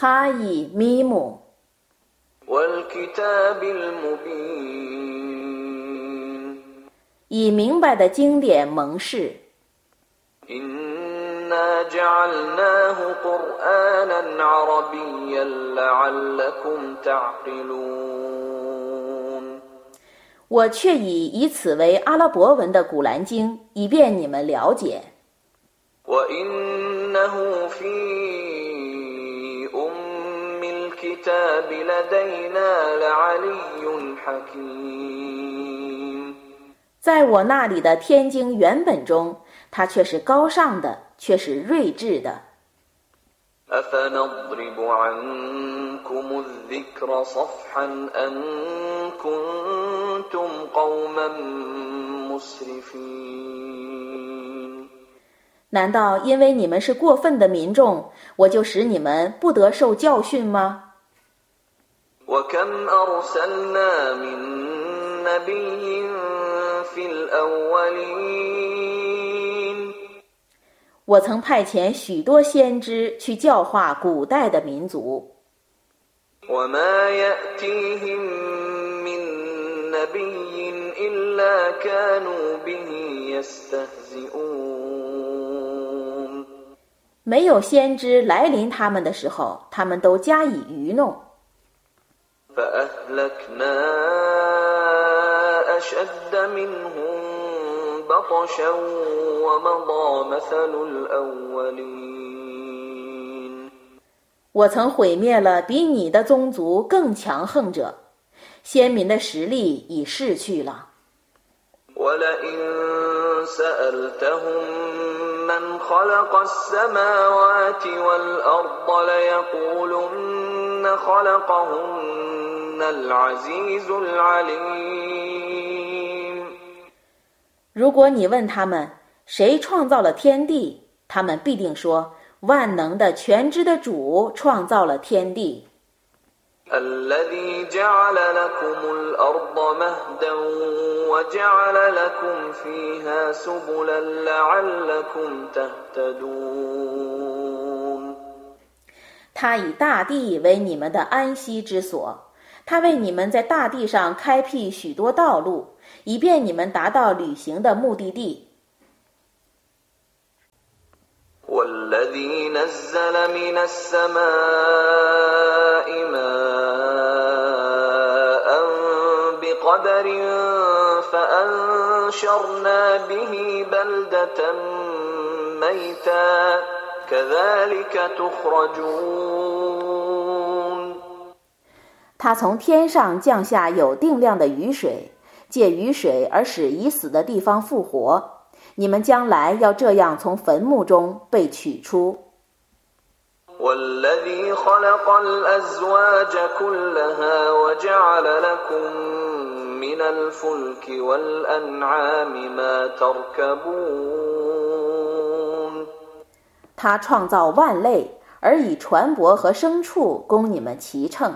哈伊米姆。以明白的经典盟誓。我却以以此为阿拉伯文的古兰经，以便你们了解。在我那里的天经原本中，它却是高尚的，却是睿智的。难道因为你们是过分的民众，我就使你们不得受教训吗？我曾派遣许多先知去教化古代的民族。没有先知来临他们的时候，他们都加以愚弄。我曾毁灭了比你的宗族更强横者，先民的实力已逝去了。如果你问他们谁创造了天地，他们必定说：万能的、全知的主创造了天地。他以大地为你们的安息之所。他为你们在大地上开辟许多道路，以便你们达到旅行的目的地。他从天上降下有定量的雨水，借雨水而使已死的地方复活。你们将来要这样从坟墓中被取出。他创造万类，而以船舶和牲畜供你们骑乘。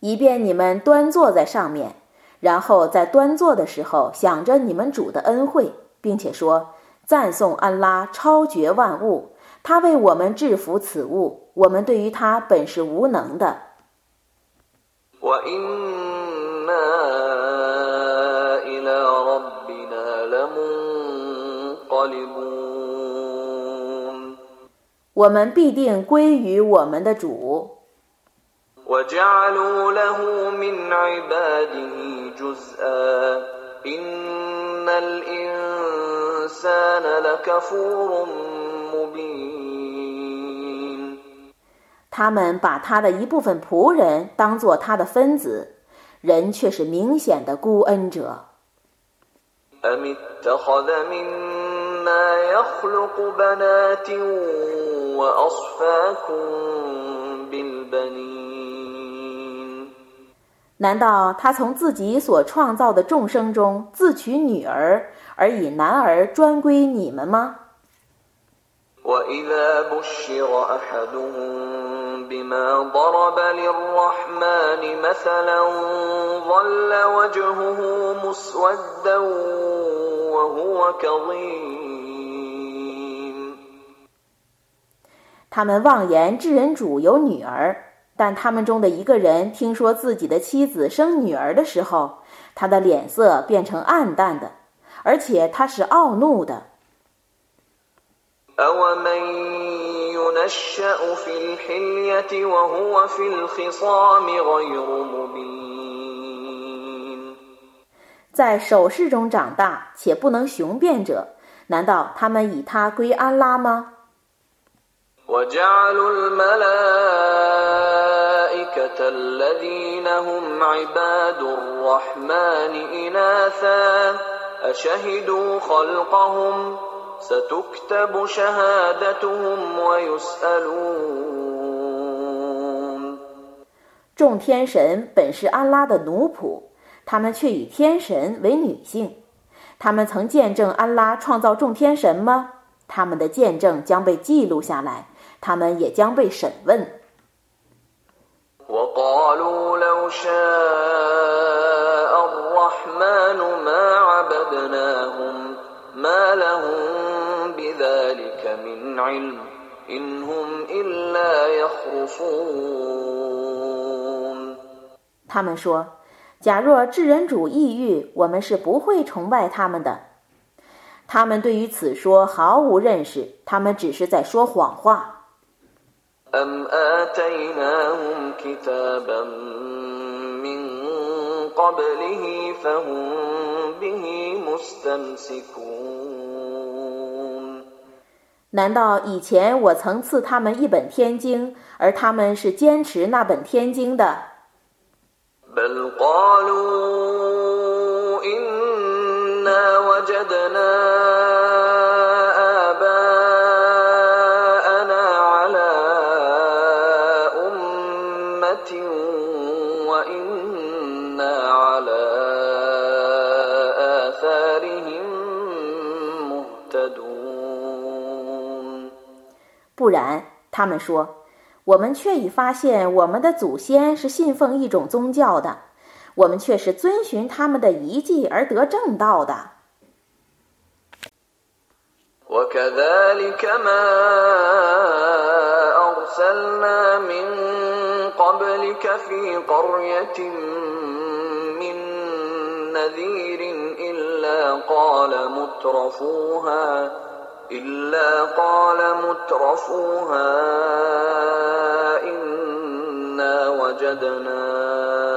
以便你们端坐在上面，然后在端坐的时候想着你们主的恩惠。并且说：“赞颂安拉超绝万物，他为我们制服此物，我们对于他本是无能的。”我们必定归于我们的主。他们把他的一部分仆人当作他的分子，人却是明显的孤恩者。难道他从自己所创造的众生中自取女儿，而以男儿专归你们吗？他们妄言至人主有女儿，但他们中的一个人听说自己的妻子生女儿的时候，他的脸色变成暗淡的，而且他是懊怒的。在首饰中长大且不能雄辩者，难道他们以他归安拉吗？众天神本是安拉的奴仆，他们却以天神为女性。他们曾见证安拉创造众天神吗？他们的见证将被记录下来，他们也将被审问。他们说：“假若智人主意欲，我们是不会崇拜他们的。”他们对于此说毫无认识，他们只是在说谎话。难道以前我曾赐他们一本天经，而他们是坚持那本天经的？不然，他们说，我们却已发现我们的祖先是信奉一种宗教的，我们却是遵循他们的遗迹而得正道的。إلا قال مترفوها إنا وجدنا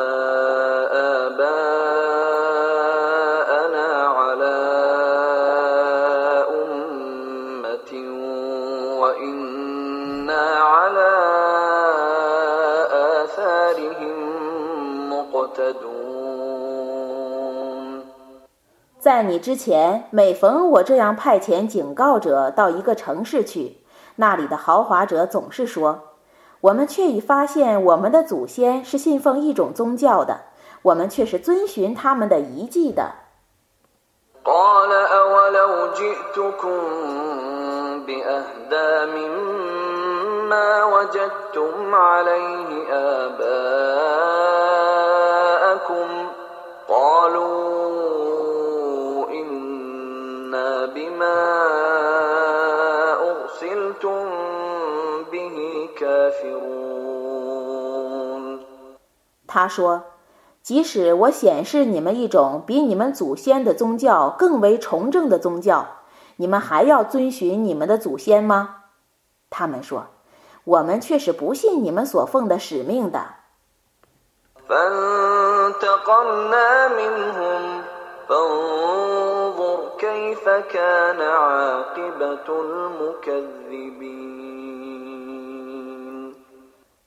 在你之前，每逢我这样派遣警告者到一个城市去，那里的豪华者总是说：“我们却已发现我们的祖先是信奉一种宗教的，我们却是遵循他们的遗迹的。”他说：“即使我显示你们一种比你们祖先的宗教更为崇正的宗教，你们还要遵循你们的祖先吗？”他们说：“我们却是不信你们所奉的使命的。”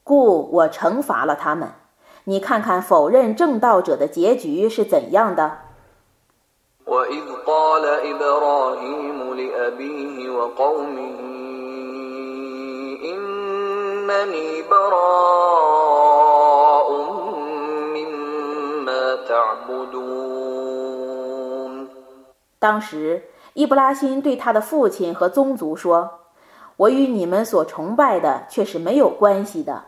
故我惩罚了他们。你看看否认正道者的结局是怎样的？当时，伊布拉辛对他的父亲和宗族说：“我与你们所崇拜的却是没有关系的。”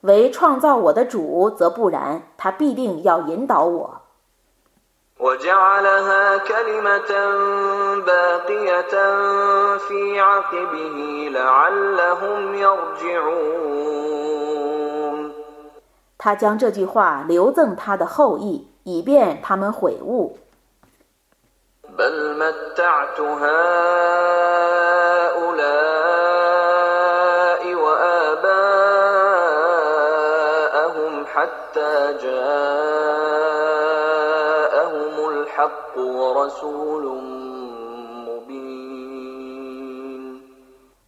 唯创造我的主则不然，他必定要引导我。他将这句话留赠他的后裔，以便他们悔悟。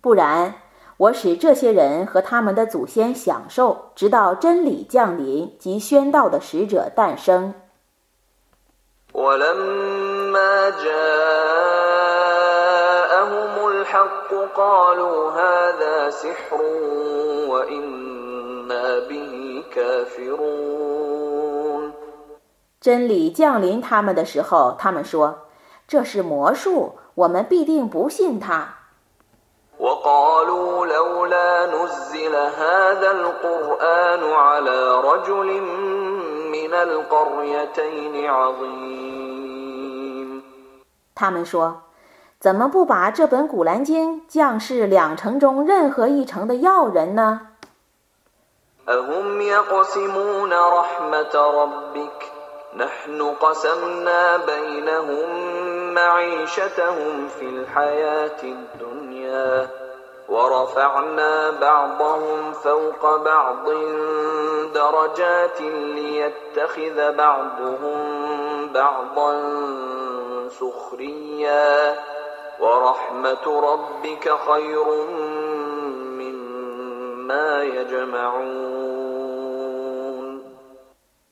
不然，我使这些人和他们的祖先享受，直到真理降临及宣道的使者诞生。真理降临他们的时候，他们说：“这是魔术，我们必定不信他。”他们说：“怎么不把这本古兰经降世两城中任何一城的要人呢？”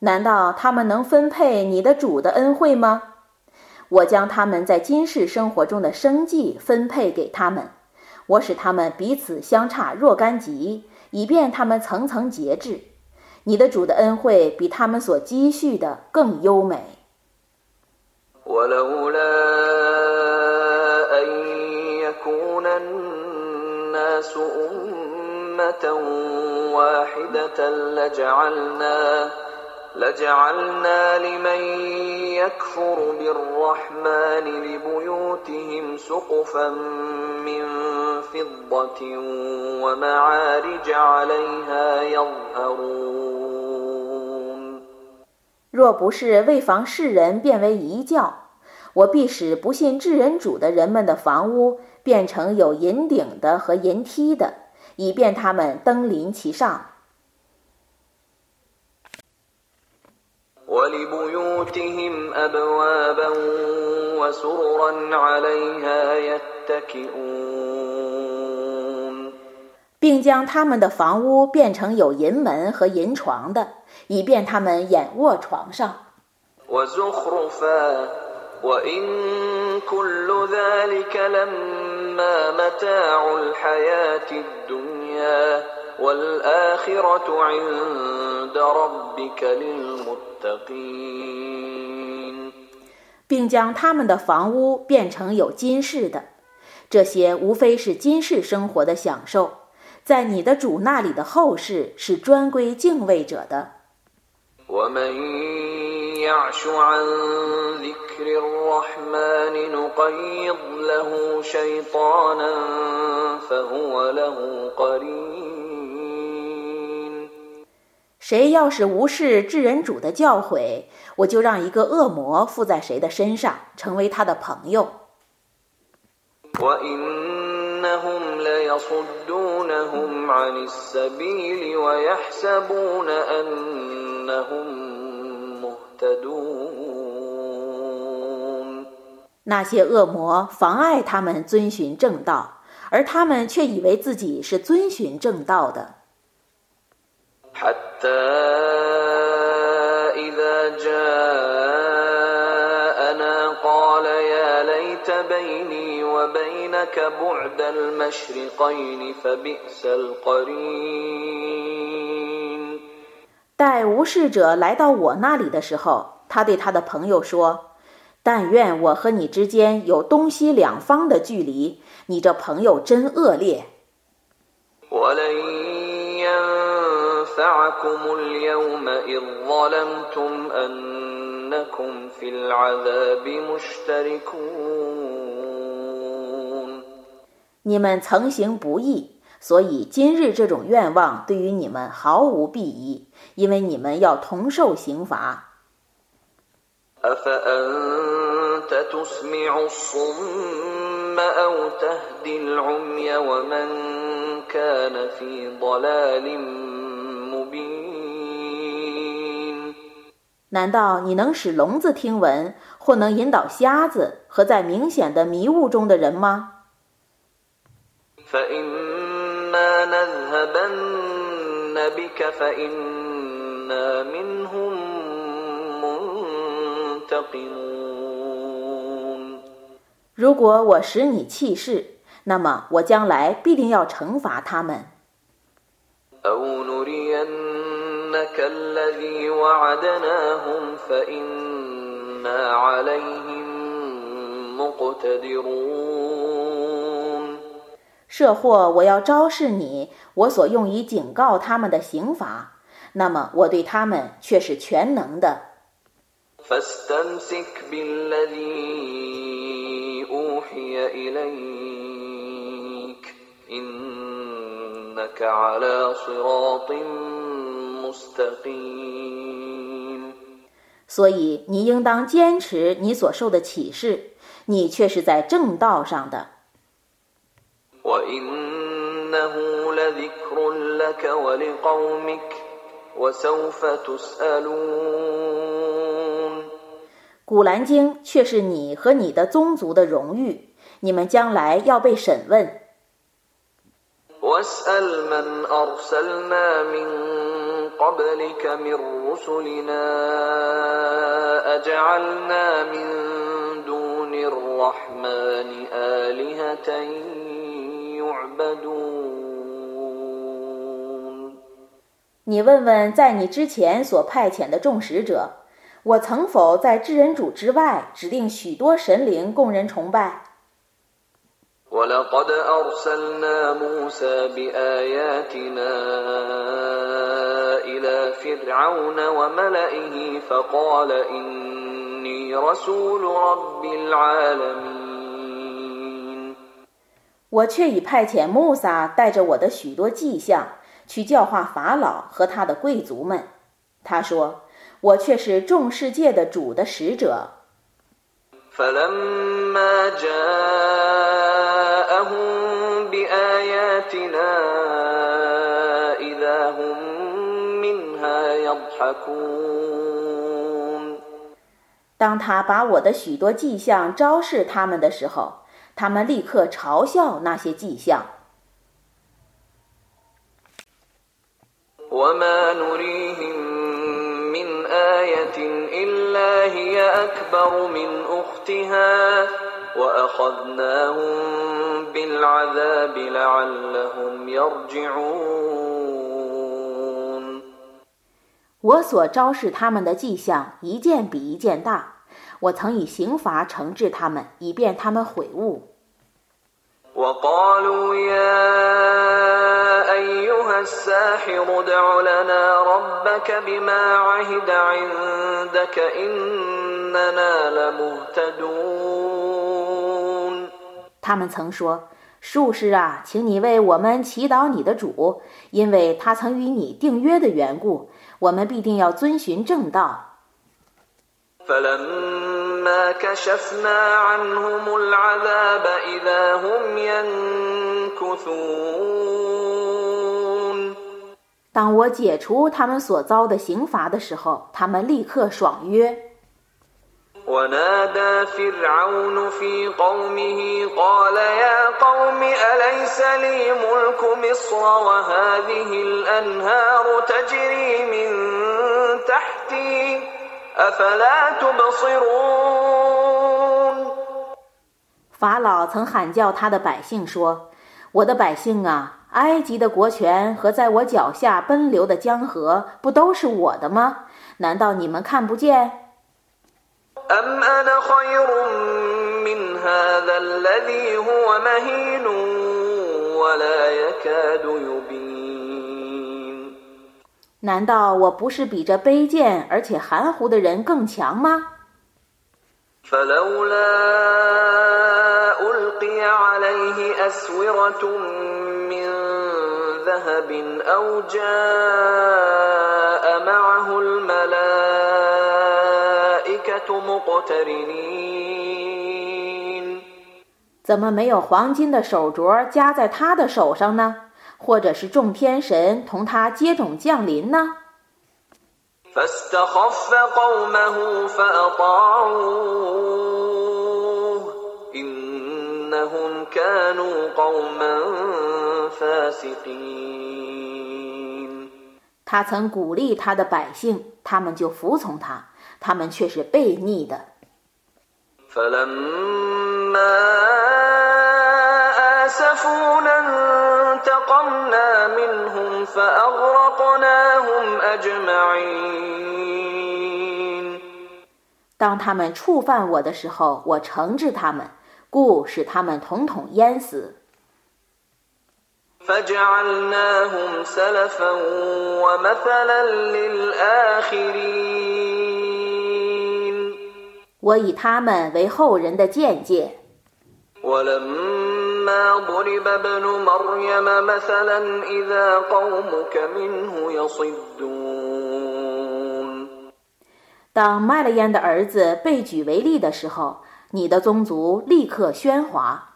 难道他们能分配你的主的恩惠吗？我将他们在今世生活中的生计分配给他们，我使他们彼此相差若干级，以便他们层层节制。你的主的恩惠比他们所积蓄的更优美。若不是为防世人变为一教，我必使不信至人主的人们的房屋变成有银顶的和银梯的，以便他们登临其上。并将他们的房屋变成有银门和银床的，以便他们仰卧床上。并将他们的房屋变成有金饰的，这些无非是今世生活的享受，在你的主那里的后世是专归敬畏者的。谁要是无视至人主的教诲，我就让一个恶魔附在谁的身上，成为他的朋友。那些恶魔妨碍他们遵循正道，而他们却以为自己是遵循正道的。待无事者来到我那里的时候，他对他的朋友说：“但愿我和你之间有东西两方的距离。你这朋友真恶劣。”你们曾行不义，所以今日这种愿望对于你们毫无裨益，因为你们要同受刑罚。难道你能使聋子听闻，或能引导瞎子和在明显的迷雾中的人吗？如果我使你弃市，那么我将来必定要惩罚他们。设或我要昭示你，我所用以警告他们的刑罚，那么我对他们却是全能的。所以你应当坚持你所受的启示，你却是在正道上的。古兰经却是你和你的宗族的荣誉，你们将来要被审问。你问问，在你之前所派遣的众使者，我曾否在至人主之外指定许多神灵供人崇拜？我却已派遣穆萨带着我的许多迹象去教化法老和他的贵族们。他说：“我却是众世界的主的使者。”当他把我的许多迹象昭示他们的时候，他们立刻嘲笑那些迹象。我所昭示他们的迹象，一件比一件大。我曾以刑罚惩治他们，以便他们悔悟。他们曾说：“术士啊，请你为我们祈祷你的主，因为他曾与你订约的缘故。”我们必定要遵循正道。当我解除他们所遭的刑罚的时候，他们立刻爽约。ونادى فرعون في قومه قال يا قوم أليس لي ملك مصر وهذه الأنهار تجري من تحتي أفلا تبصرون 法老曾喊叫他的百姓说：“我的百姓啊，埃及的国权和在我脚下奔流的江河，不都是我的吗？难道你们看不见？” 难道我不是比这卑贱而且含糊的人更强吗？ 怎么没有黄金的手镯加在他的手上呢？或者是众天神同他接踵降临呢？他曾鼓励他的百姓，他们就服从他，他们却是悖逆的。当他们触犯我的时候，我惩治他们，故使他们统统淹死。我以他们为后人的鉴戒。当麦勒焉的儿子被举为例的时候，你的宗族立刻喧哗。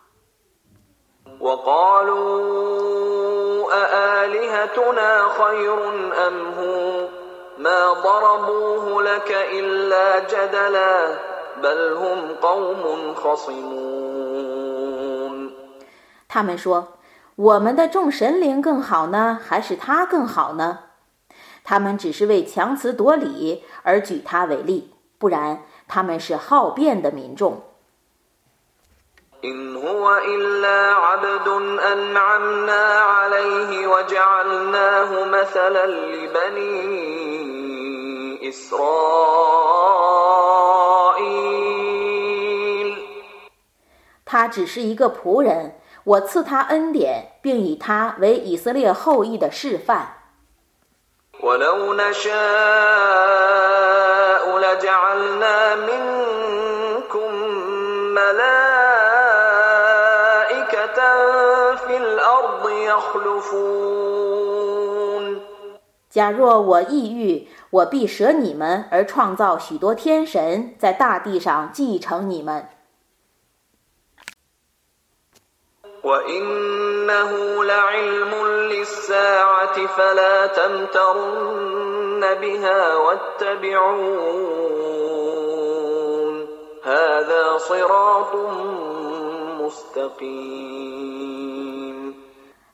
他们说：“我们的众神灵更好呢，还是他更好呢？”他们只是为强词夺理而举他为例，不然他们是好辩的民众。他只是一个仆人。我赐他恩典，并以他为以色列后裔的示范。假若我意欲，我必舍你们而创造许多天神，在大地上继承你们。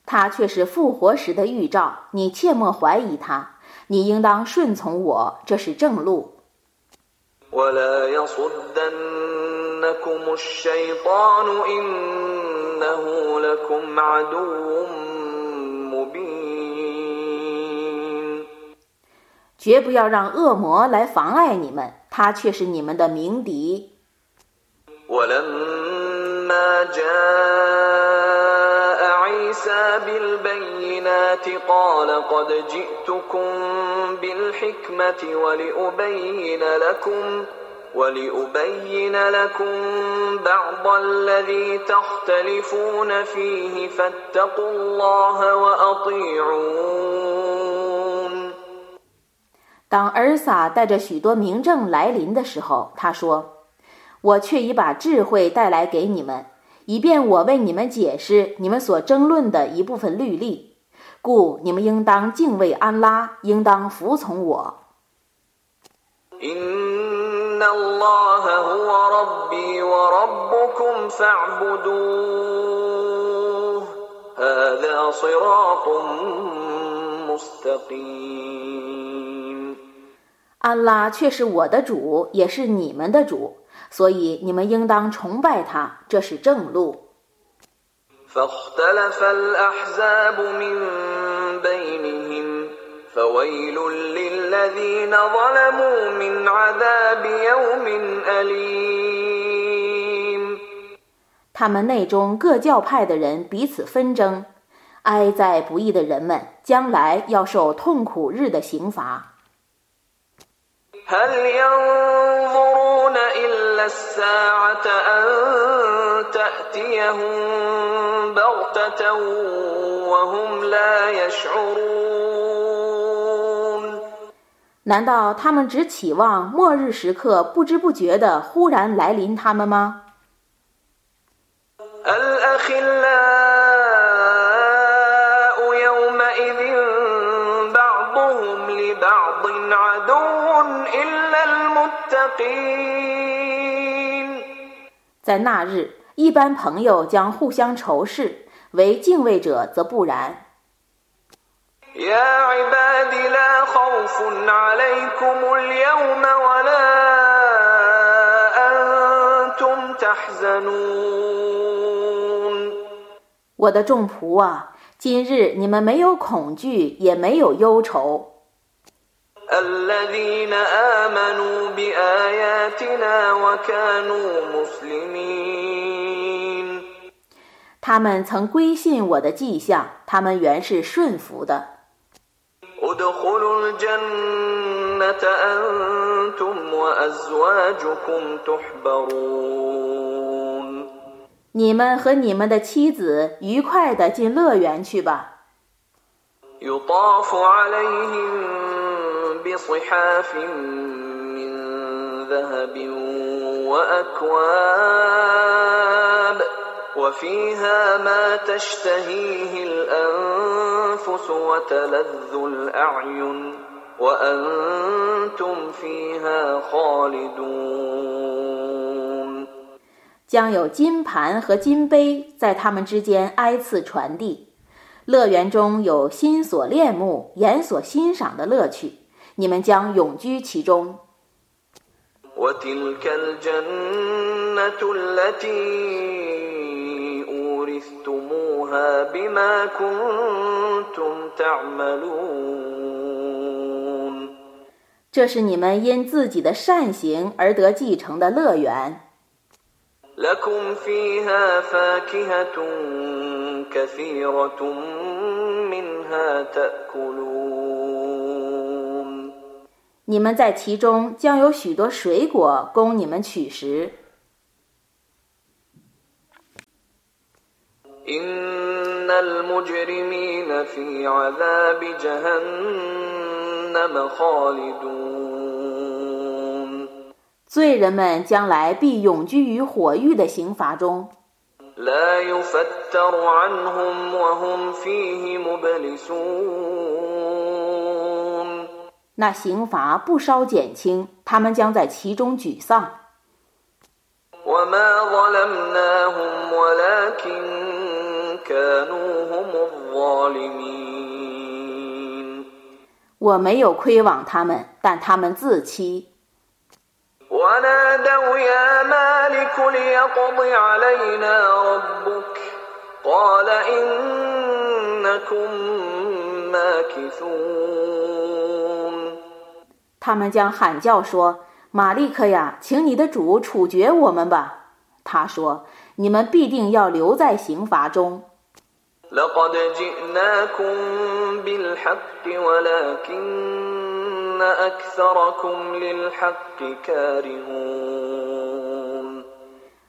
他却是复活时的预兆，你切莫怀疑他，你应当顺从我，这是正路。绝不要让恶魔来妨碍你们，他却是你们的鸣笛。当尔撒带着许多明证来临的时候，他说：“我却已把智慧带来给你们，以便我为你们解释你们所争论的一部分律例。故你们应当敬畏安拉，应当服从我。”安拉却是我的主，也是你们的主，所以你们应当崇拜他，这是正路。他们内中各教派的人彼此纷争，哀哉不义的人们，将来要受痛苦日的刑罚。难道他们只期望末日时刻不知不觉地忽然来临他们吗？在那日，一般朋友将互相仇视，为敬畏者则不然。我的众仆啊，今日你们没有恐惧，也没有忧愁。他们曾归信我的迹象，他们原是顺服的。你们和你们的妻子愉快地进乐园去吧。将有金盘和金杯在他们之间挨次传递，乐园中有心所恋慕、眼所欣赏的乐趣，你们将永居其中。这是你们因自己的善行而得继承的乐园。你们在其中将有许多水果供你们取食。罪人们将来必永居于火狱的刑罚中，那刑罚不稍减轻，他们将在其中沮丧。我没有亏枉他们，但他们自欺。他们将喊叫说：“玛利克呀，请你的主处决我们吧。”他说：“你们必定要留在刑罚中。”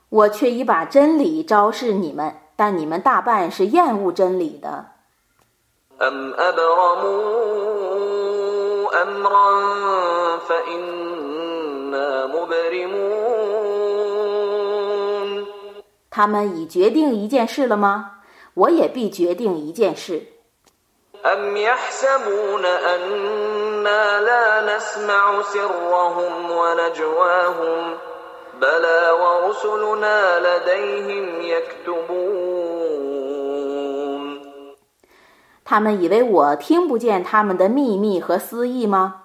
我却已把真理昭示你们，但你们大半是厌恶真理的。他们已决定一件事了吗？我也必决定一件事。他们以为我听不见他们的秘密和私意吗？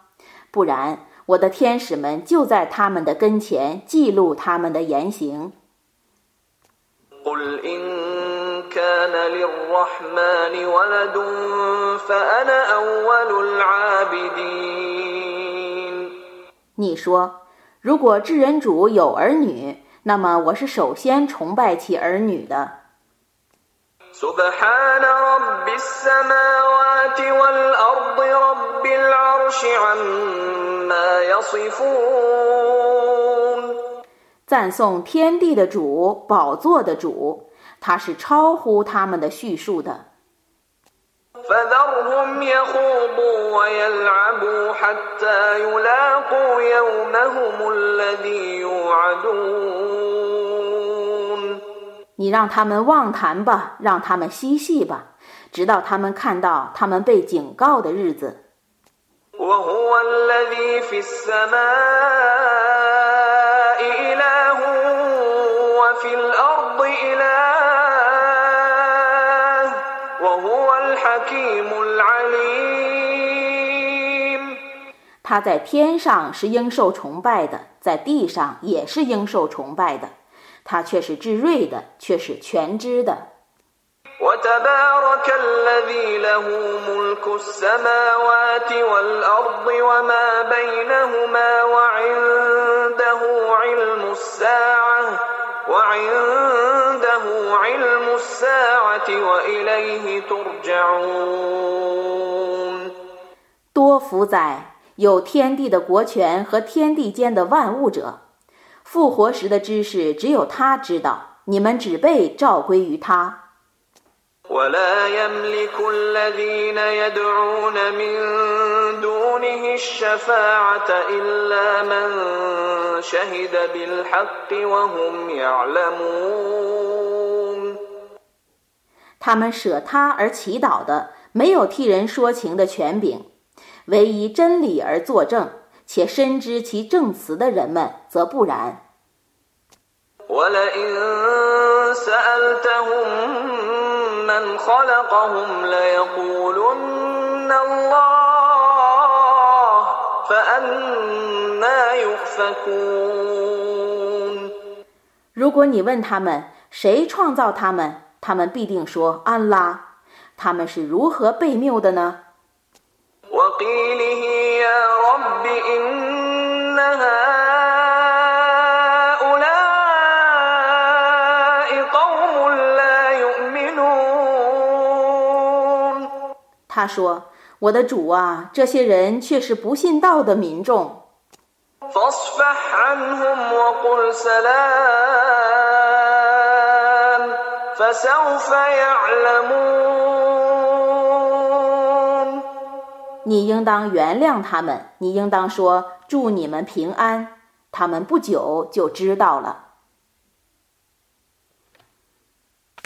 不然，我的天使们就在他们的跟前记录他们的言行。你说，如果智人主有儿女，那么我是首先崇拜其儿女的。赞颂天地的主，宝座的主，他是超乎他们的叙述的。你让他们妄谈吧，让他们嬉戏吧，直到他们看到他们被警告的日子。他在天上是应受崇拜的，在地上也是应受崇拜的。他却是至睿的，却是全知的。多福哉！有天地的国权和天地间的万物者，复活时的知识只有他知道，你们只被召归于他。他们舍他而祈祷的，没有替人说情的权柄。唯以真理而作证，且深知其证词的人们，则不然。如果你问他们谁创造他们，他们必定说安拉。他们是如何被谬的呢？他说：“我的主啊，这些人却是不信道的民众。”你应当原谅他们，你应当说：“祝你们平安。”他们不久就知道了。